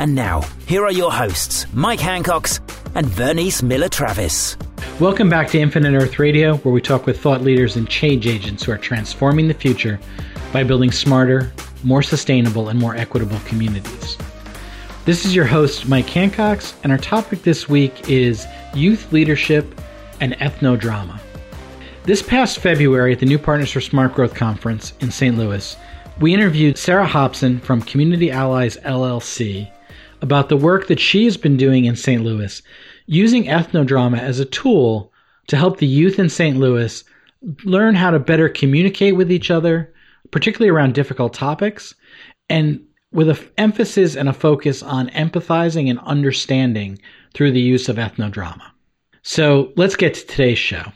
And now, here are your hosts, Mike Hancox and Vernice Miller Travis. Welcome back to Infinite Earth Radio, where we talk with thought leaders and change agents who are transforming the future by building smarter, more sustainable, and more equitable communities. This is your host, Mike Hancox, and our topic this week is youth leadership and ethnodrama. This past February at the New Partners for Smart Growth Conference in St. Louis, we interviewed Sarah Hobson from Community Allies LLC about the work that she has been doing in St. Louis, using ethnodrama as a tool to help the youth in St. Louis learn how to better communicate with each other, particularly around difficult topics, and with an emphasis and a focus on empathizing and understanding through the use of ethnodrama. So let's get to today's show.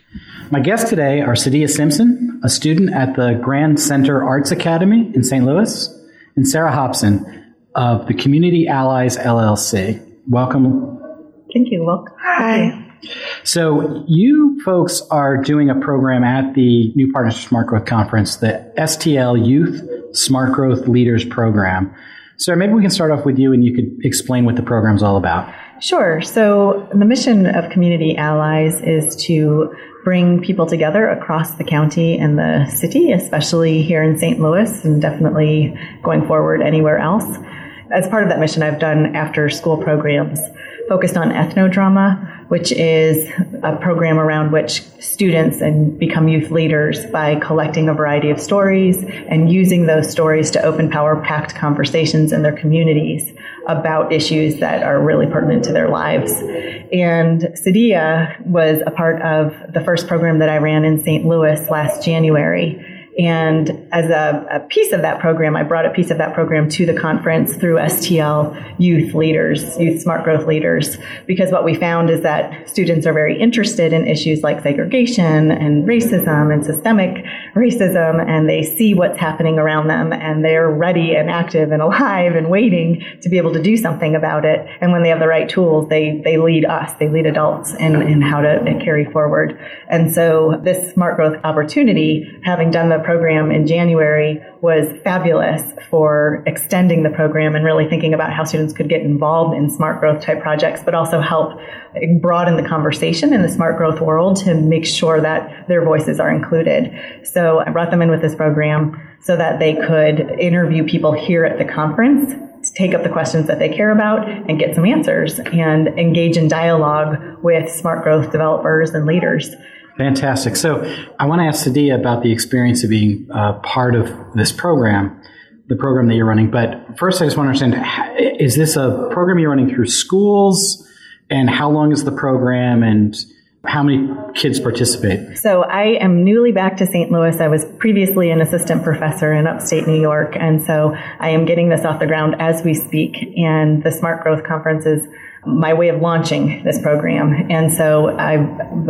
My guests today are Sadia Simpson, a student at the Grand Center Arts Academy in St. Louis, and Sarah Hobson, of the Community Allies LLC. Welcome. Thank you. Welcome. Hi. So, you folks are doing a program at the New Partners for Smart Growth Conference, the STL Youth Smart Growth Leaders Program. So, maybe we can start off with you and you could explain what the program's all about. Sure. So, the mission of Community Allies is to bring people together across the county and the city, especially here in St. Louis and definitely going forward anywhere else as part of that mission, I've done after school programs focused on ethnodrama, which is a program around which students and become youth leaders by collecting a variety of stories and using those stories to open power packed conversations in their communities about issues that are really pertinent to their lives. And Sadia was a part of the first program that I ran in St. Louis last January and as a, a, piece of that program, I brought a piece of that program to the conference through STL youth leaders, youth smart growth leaders, because what we found is that students are very interested in issues like segregation and racism and systemic racism, and they see what's happening around them, and they're ready and active and alive and waiting to be able to do something about it. And when they have the right tools, they, they lead us, they lead adults in, in how to carry forward. And so this smart growth opportunity, having done the program in January was fabulous for extending the program and really thinking about how students could get involved in smart growth type projects, but also help broaden the conversation in the smart growth world to make sure that their voices are included. So I brought them in with this program so that they could interview people here at the conference take up the questions that they care about and get some answers and engage in dialogue with smart growth developers and leaders. Fantastic. So I want to ask Sadia about the experience of being uh, part of this program, the program that you're running. But first, I just want to understand: is this a program you're running through schools, and how long is the program, and how many kids participate? So I am newly back to St. Louis. I was previously an assistant professor in upstate New York, and so I am getting this off the ground as we speak. And the Smart Growth Conference is my way of launching this program. And so I,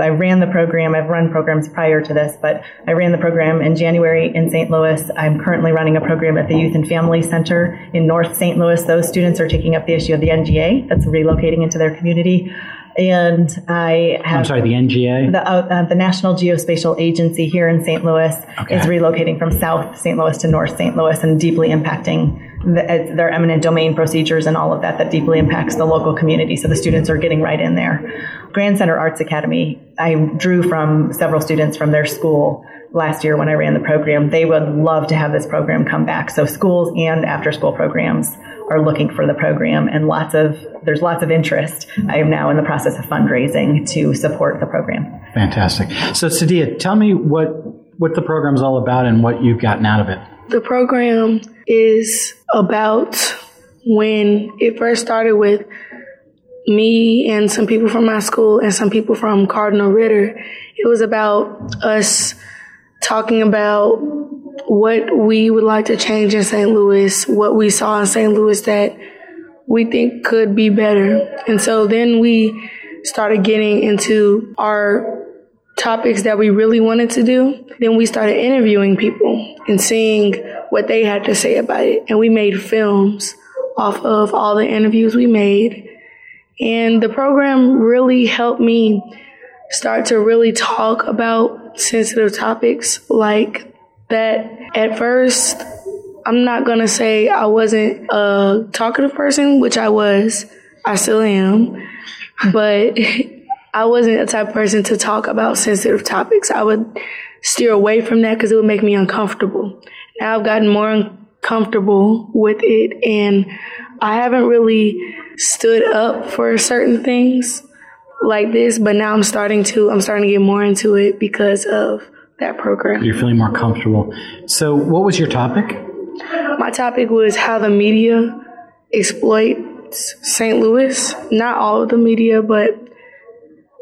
I ran the program. I've run programs prior to this, but I ran the program in January in St. Louis. I'm currently running a program at the Youth and Family Center in North St. Louis. Those students are taking up the issue of the NGA that's relocating into their community and I have. I'm sorry, the NGA? The, uh, uh, the National Geospatial Agency here in St. Louis okay. is relocating from South St. Louis to North St. Louis and deeply impacting the, their eminent domain procedures and all of that that deeply impacts the local community. So the students are getting right in there. Grand Center Arts Academy, I drew from several students from their school last year when I ran the program. They would love to have this program come back. So schools and after school programs are looking for the program and lots of there's lots of interest. I am now in the process of fundraising to support the program. Fantastic. So Sadia, tell me what what the program is all about and what you've gotten out of it. The program is about when it first started with me and some people from my school and some people from Cardinal Ritter. It was about us talking about what we would like to change in St. Louis, what we saw in St. Louis that we think could be better. And so then we started getting into our topics that we really wanted to do. Then we started interviewing people and seeing what they had to say about it. And we made films off of all the interviews we made. And the program really helped me start to really talk about sensitive topics like that. At first, I'm not to say I wasn't a talkative person, which I was. I still am. But I wasn't a type of person to talk about sensitive topics. I would steer away from that because it would make me uncomfortable. Now I've gotten more uncomfortable with it and I haven't really stood up for certain things like this, but now I'm starting to, I'm starting to get more into it because of that program. You're feeling more comfortable. So what was your topic? My topic was how the media exploits St. Louis. Not all of the media, but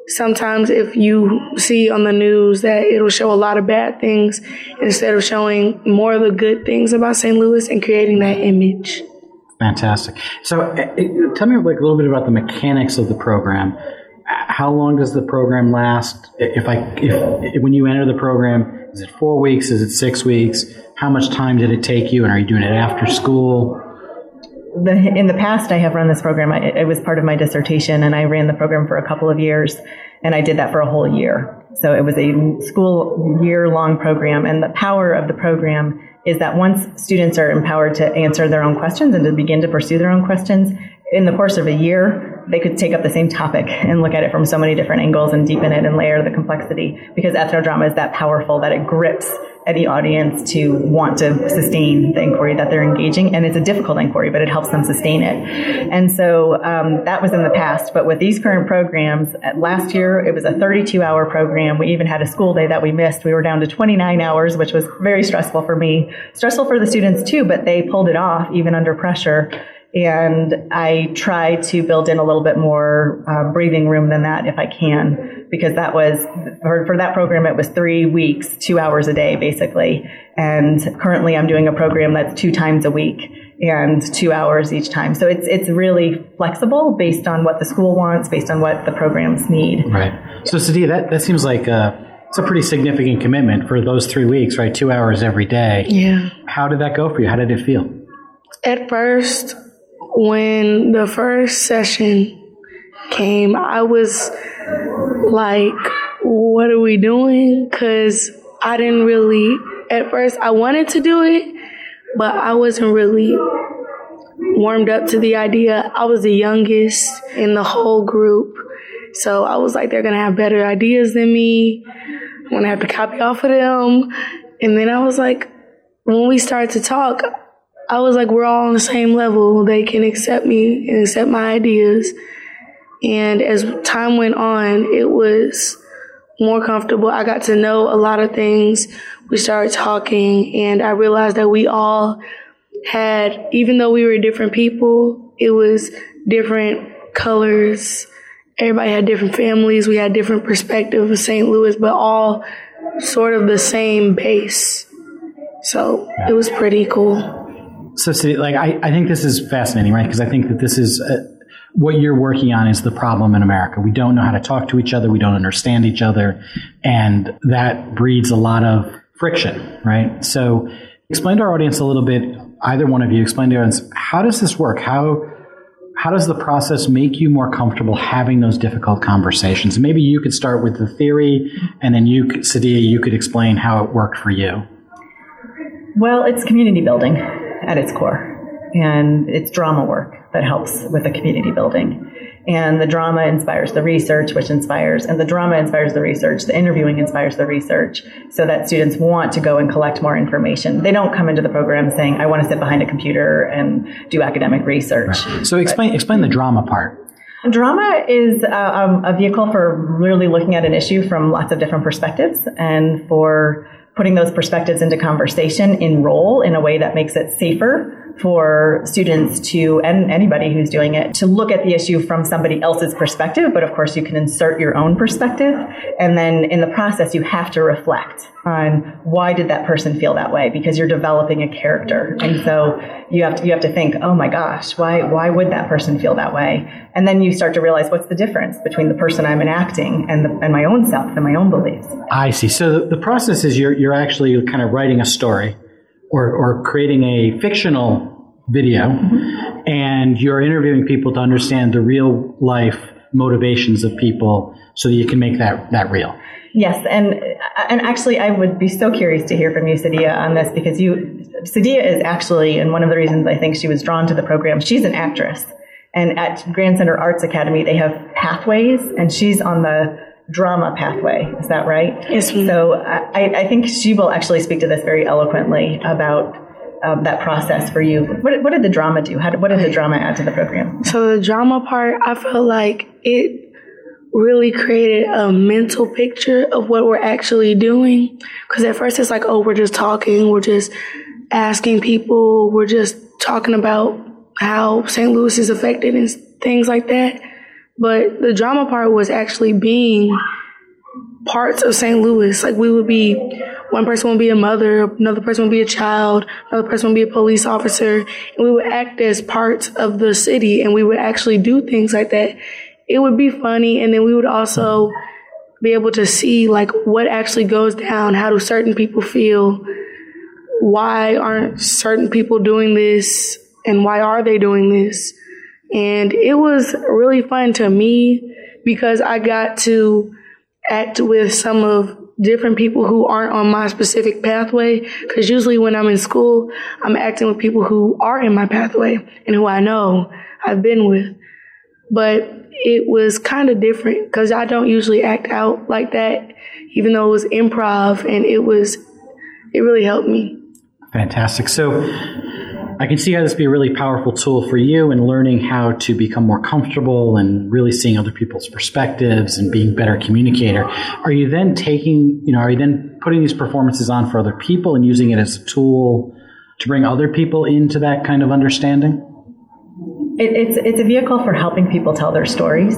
sometimes if you see on the news that it'll show a lot of bad things instead of showing more of the good things about St. Louis and creating that image. Fantastic. So, uh, uh, tell me like a little bit about the mechanics of the program. How long does the program last? If I, if, when you enter the program, is it four weeks? Is it six weeks? How much time did it take you? And are you doing it after school? The, in the past, I have run this program. I, it was part of my dissertation, and I ran the program for a couple of years, and I did that for a whole year. So it was a school year long program, and the power of the program is that once students are empowered to answer their own questions and to begin to pursue their own questions, in the course of a year, they could take up the same topic and look at it from so many different angles and deepen it and layer the complexity because ethnodrama is that powerful that it grips any audience to want to sustain the inquiry that they're engaging. And it's a difficult inquiry, but it helps them sustain it. And so um, that was in the past. But with these current programs, last year it was a 32 hour program. We even had a school day that we missed. We were down to 29 hours, which was very stressful for me, stressful for the students too, but they pulled it off even under pressure and I try to build in a little bit more uh, breathing room than that if I can, because that was for, for that program it was three weeks, two hours a day basically, and currently I'm doing a program that's two times a week and two hours each time. So it's it's really flexible based on what the school wants, based on what the programs need. Right. So Sadia, that that seems like. a it's a pretty significant commitment for those three weeks, right? Two hours every day. Yeah. How did that go for you? How did it feel? At first, when the first session came, I was like, what are we doing? Because I didn't really, at first, I wanted to do it, but I wasn't really warmed up to the idea. I was the youngest in the whole group. So I was like, they're going to have better ideas than me. I'm going to have to copy off of them. And then I was like, when we started to talk, I was like, we're all on the same level. They can accept me and accept my ideas. And as time went on, it was more comfortable. I got to know a lot of things. We started talking and I realized that we all had, even though we were different people, it was different colors. Everybody had different families. We had different perspectives of St. Louis, but all sort of the same base. So it was pretty cool. So, like, I, I think this is fascinating, right? Because I think that this is uh, what you're working on is the problem in America. We don't know how to talk to each other. We don't understand each other. And that breeds a lot of friction, right? So, explain to our audience a little bit, either one of you, explain to audience, how does this work? How, how does the process make you more comfortable having those difficult conversations? maybe you could start with the theory, and then you, Sadia, you could explain how it worked for you. Well, it's community building at its core. And it's drama work that helps with the community building. And the drama inspires the research, which inspires, and the drama inspires the research. The interviewing inspires the research so that students want to go and collect more information. They don't come into the program saying, I want to sit behind a computer and do academic research. Right. So explain, but, explain the drama part. Drama is a, uh, um, a vehicle for really looking at an issue from lots of different perspectives and for putting those perspectives into conversation in role in a way that makes it safer for students to, and anybody who's doing it, to look at the issue from somebody else's perspective. But of course, you can insert your own perspective. And then in the process, you have to reflect on why did that person feel that way? Because you're developing a character. And so you have to, you have to think, oh my gosh, why, why would that person feel that way? And then you start to realize what's the difference between the person I'm enacting and, the, and my own self and my own beliefs. I see. So the process is you're, you're actually kind of writing a story or, or creating a fictional video mm-hmm. and you're interviewing people to understand the real life motivations of people so that you can make that, that real. Yes, and and actually, I would be so curious to hear from you, Sadia, on this because you, Sadia is actually, and one of the reasons I think she was drawn to the program. She's an actress, and at Grand Center Arts Academy, they have pathways, and she's on the drama pathway. Is that right? Yes. So I, I think she will actually speak to this very eloquently about um, that process for you. What, what did the drama do? How, what did the drama add to the program? So the drama part, I feel like it really created a mental picture of what we're actually doing. Because at first it's like, oh, we're just talking, we're just asking people, we're just talking about how St. Louis is affected and things like that. But the drama part was actually being parts of St. Louis. Like we would be, one person would be a mother, another person would be a child, another person would be a police officer, and we would act as parts of the city and we would actually do things like that it would be funny and then we would also be able to see like what actually goes down how do certain people feel why aren't certain people doing this and why are they doing this and it was really fun to me because i got to act with some of different people who aren't on my specific pathway because usually when i'm in school i'm acting with people who are in my pathway and who i know i've been with but it was kind of different because I don't usually act out like that, even though it was improv and it was, it really helped me. Fantastic. So I can see how this be a really powerful tool for you in learning how to become more comfortable and really seeing other people's perspectives and being better communicator. Are you then taking, you know, are you then putting these performances on for other people and using it as a tool to bring other people into that kind of understanding? It, it's it's a vehicle for helping people tell their stories.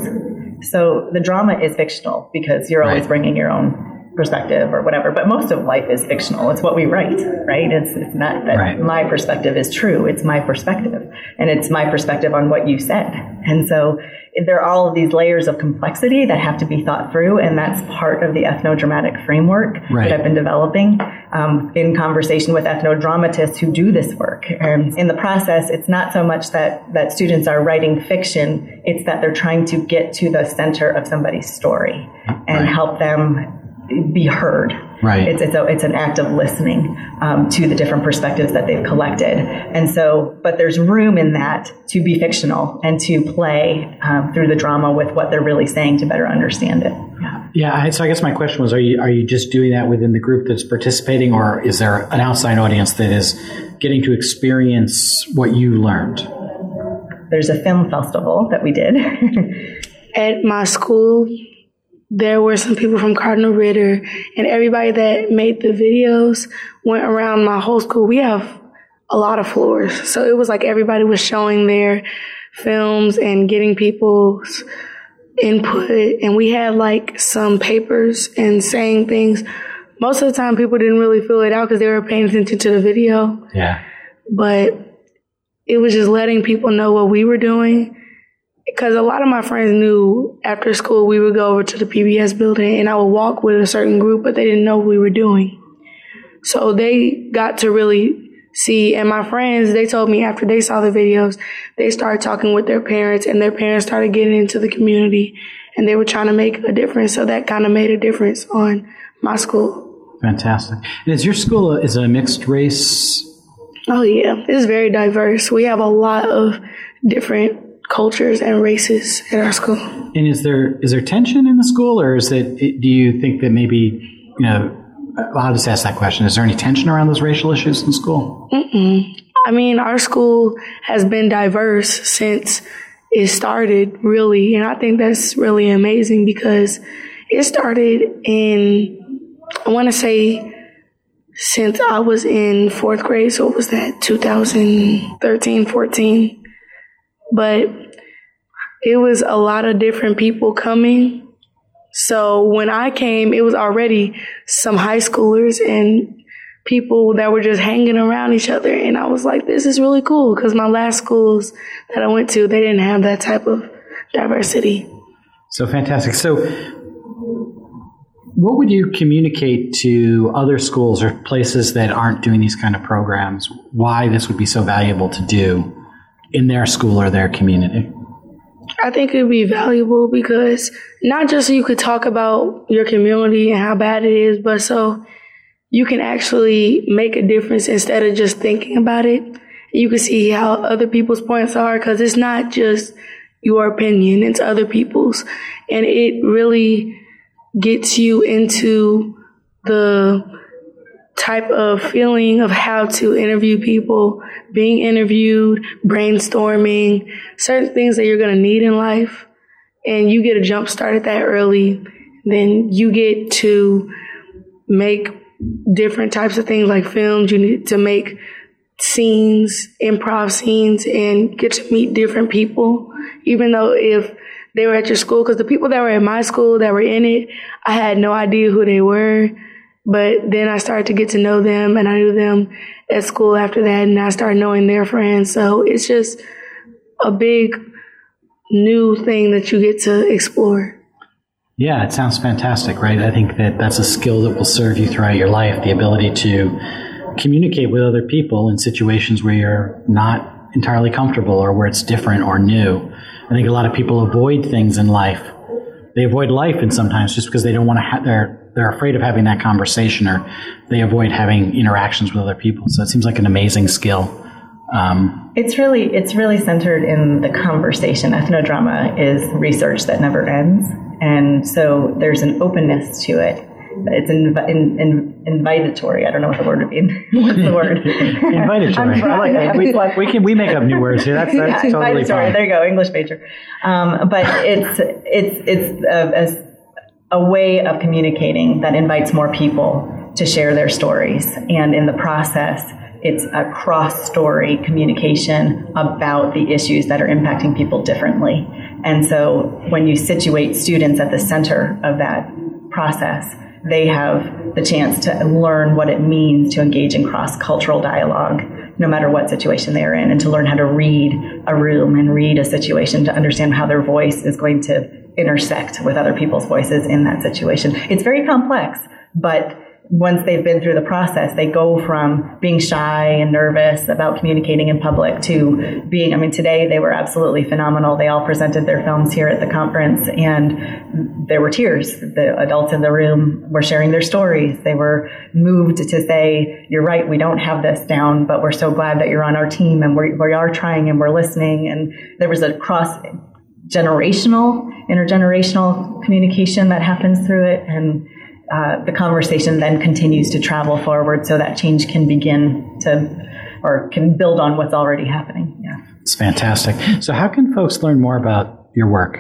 So the drama is fictional because you're always bringing your own perspective or whatever. But most of life is fictional. It's what we write, right? It's, it's not that right. my perspective is true. It's my perspective. And it's my perspective on what you said. And so there are all of these layers of complexity that have to be thought through. And that's part of the ethnodramatic framework right. that I've been developing um, in conversation with ethnodramatists who do this work. And in the process, it's not so much that, that students are writing fiction. It's that they're trying to get to the center of somebody's story and help them be heard. Right. It's it's, a, it's an act of listening um, to the different perspectives that they've collected, and so but there's room in that to be fictional and to play um, through the drama with what they're really saying to better understand it. Yeah. Yeah. So I guess my question was: Are you are you just doing that within the group that's participating, or is there an outside audience that is getting to experience what you learned? There's a film festival that we did. At my school, there were some people from Cardinal Ritter and everybody that made the videos went around my whole school. We have a lot of floors. So it was like everybody was showing their films and getting people's input. And we had like some papers and saying things. Most of the time, people didn't really fill it out because they were paying attention to the video. Yeah. But it was just letting people know what we were doing because a lot of my friends knew after school we would go over to the PBS building and I would walk with a certain group, but they didn't know what we were doing. So they got to really see, and my friends, they told me after they saw the videos, they started talking with their parents and their parents started getting into the community and they were trying to make a difference. So that kind of made a difference on my school. Fantastic. And is your school, is a mixed race? Oh yeah, it's very diverse. We have a lot of different cultures and races at our school. And is there is there tension in the school, or is it? Do you think that maybe you know? Uh, I'll just ask that question. Is there any tension around those racial issues in school? Mm-mm. I mean, our school has been diverse since it started, really, and I think that's really amazing because it started in I want to say since I was in fourth grade. So it was that 2013, 14. But it was a lot of different people coming. So when I came, it was already some high schoolers and people that were just hanging around each other. And I was like, this is really cool because my last schools that I went to, they didn't have that type of diversity. So fantastic. So, what would you communicate to other schools or places that aren't doing these kind of programs? Why this would be so valuable to do in their school or their community? I think it would be valuable because not just so you could talk about your community and how bad it is, but so you can actually make a difference instead of just thinking about it. You can see how other people's points are because it's not just your opinion, it's other people's. And it really gets you into the type of feeling of how to interview people, being interviewed, brainstorming, certain things that you're going to need in life. And you get a jump start at that early. Then you get to make different types of things like films. You need to make scenes, improv scenes, and get to meet different people. Even though if they were at your school, because the people that were at my school that were in it, I had no idea who they were. But then I started to get to know them, and I knew them at school after that, and I started knowing their friends. So it's just a big new thing that you get to explore. Yeah, it sounds fantastic, right? I think that that's a skill that will serve you throughout your life the ability to communicate with other people in situations where you're not entirely comfortable or where it's different or new. I think a lot of people avoid things in life. They avoid life and sometimes just because they don't want to have, they're, they're afraid of having that conversation or they avoid having interactions with other people. So it seems like an amazing skill. Um, it's really it's really centered in the conversation. Ethnodrama is research that never ends, and so there's an openness to it. It's inv- in, in, invitatory. I don't know what the word would be. What's the word? invitatory. I like that. We, we, can we make up new words here. That's, that's yeah, totally fine. There you go, English major. Um, but it's it's it's a, a, a way of communicating that invites more people to share their stories, and in the process it's a cross story communication about the issues that are impacting people differently. And so when you situate students at the center of that process, they have the chance to learn what it means to engage in cross cultural dialogue, no matter what situation they're in, and to learn how to read a room and read a situation to understand how their voice is going to intersect with other people's voices in that situation. It's very complex, but once they've been through the process, they go from being shy and nervous about communicating in public to being, I mean, today they were absolutely phenomenal. They all presented their films here at the conference and there were tears. The adults in the room were sharing their stories. They were moved to say, you're right, we don't have this down, but we're so glad that you're on our team and we are trying and we're listening. And there was a cross generational, intergenerational communication that happens through it. And uh, the conversation then continues to travel forward so that change can begin to or can build on what's already happening. Yeah. It's fantastic. So, how can folks learn more about your work?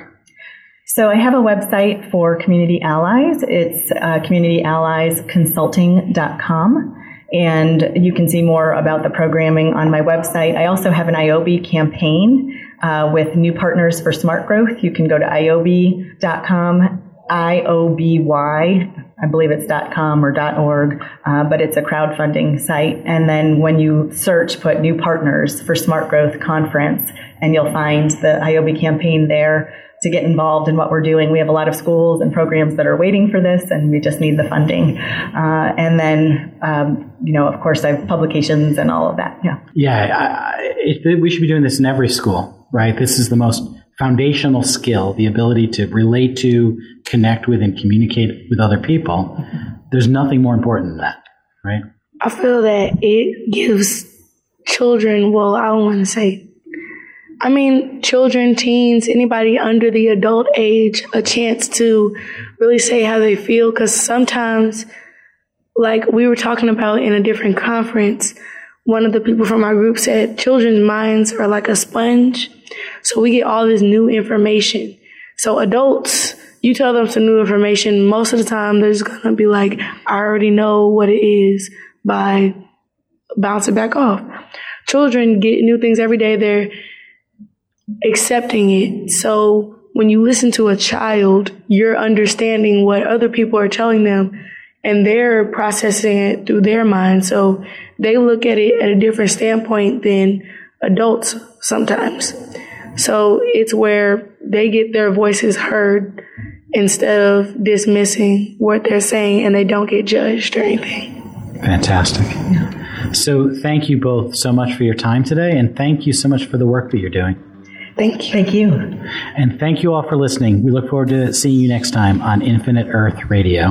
So, I have a website for Community Allies. It's uh, communityalliesconsulting.com. And you can see more about the programming on my website. I also have an ioby campaign uh, with new partners for smart growth. You can go to ioby.com, I O B Y I believe it's .com or .org, uh, but it's a crowdfunding site. And then when you search, put new partners for Smart Growth Conference, and you'll find the ioby campaign there to get involved in what we're doing. We have a lot of schools and programs that are waiting for this, and we just need the funding. Uh, and then, um, you know, of course, I have publications and all of that. Yeah. Yeah, I, it, we should be doing this in every school, right? This is the most foundational skill, the ability to relate to, connect with, and communicate with other people. There's nothing more important than that, right? I feel that it gives children, well, I don't want to say, I mean, children, teens, anybody under the adult age, a chance to really say how they feel. Because sometimes, like we were talking about in a different conference, one of the people from our group said children's minds are like a sponge so we get all this new information. So adults, you tell them some new information, most of the time they're just gonna be like, I already know what it is. by bouncing back off. Children get new things every day. They're accepting it. So when you listen to a child, you're understanding what other people are telling them and they're processing it through their mind. So they look at it at a different standpoint than adults sometimes. So it's where they get their voices heard instead of dismissing what they're saying and they don't get judged or anything. Fantastic. So thank you both so much for your time today and thank you so much for the work that you're doing. Thank you. Thank you. And thank you all for listening. We look forward to seeing you next time on Infinite Earth Radio.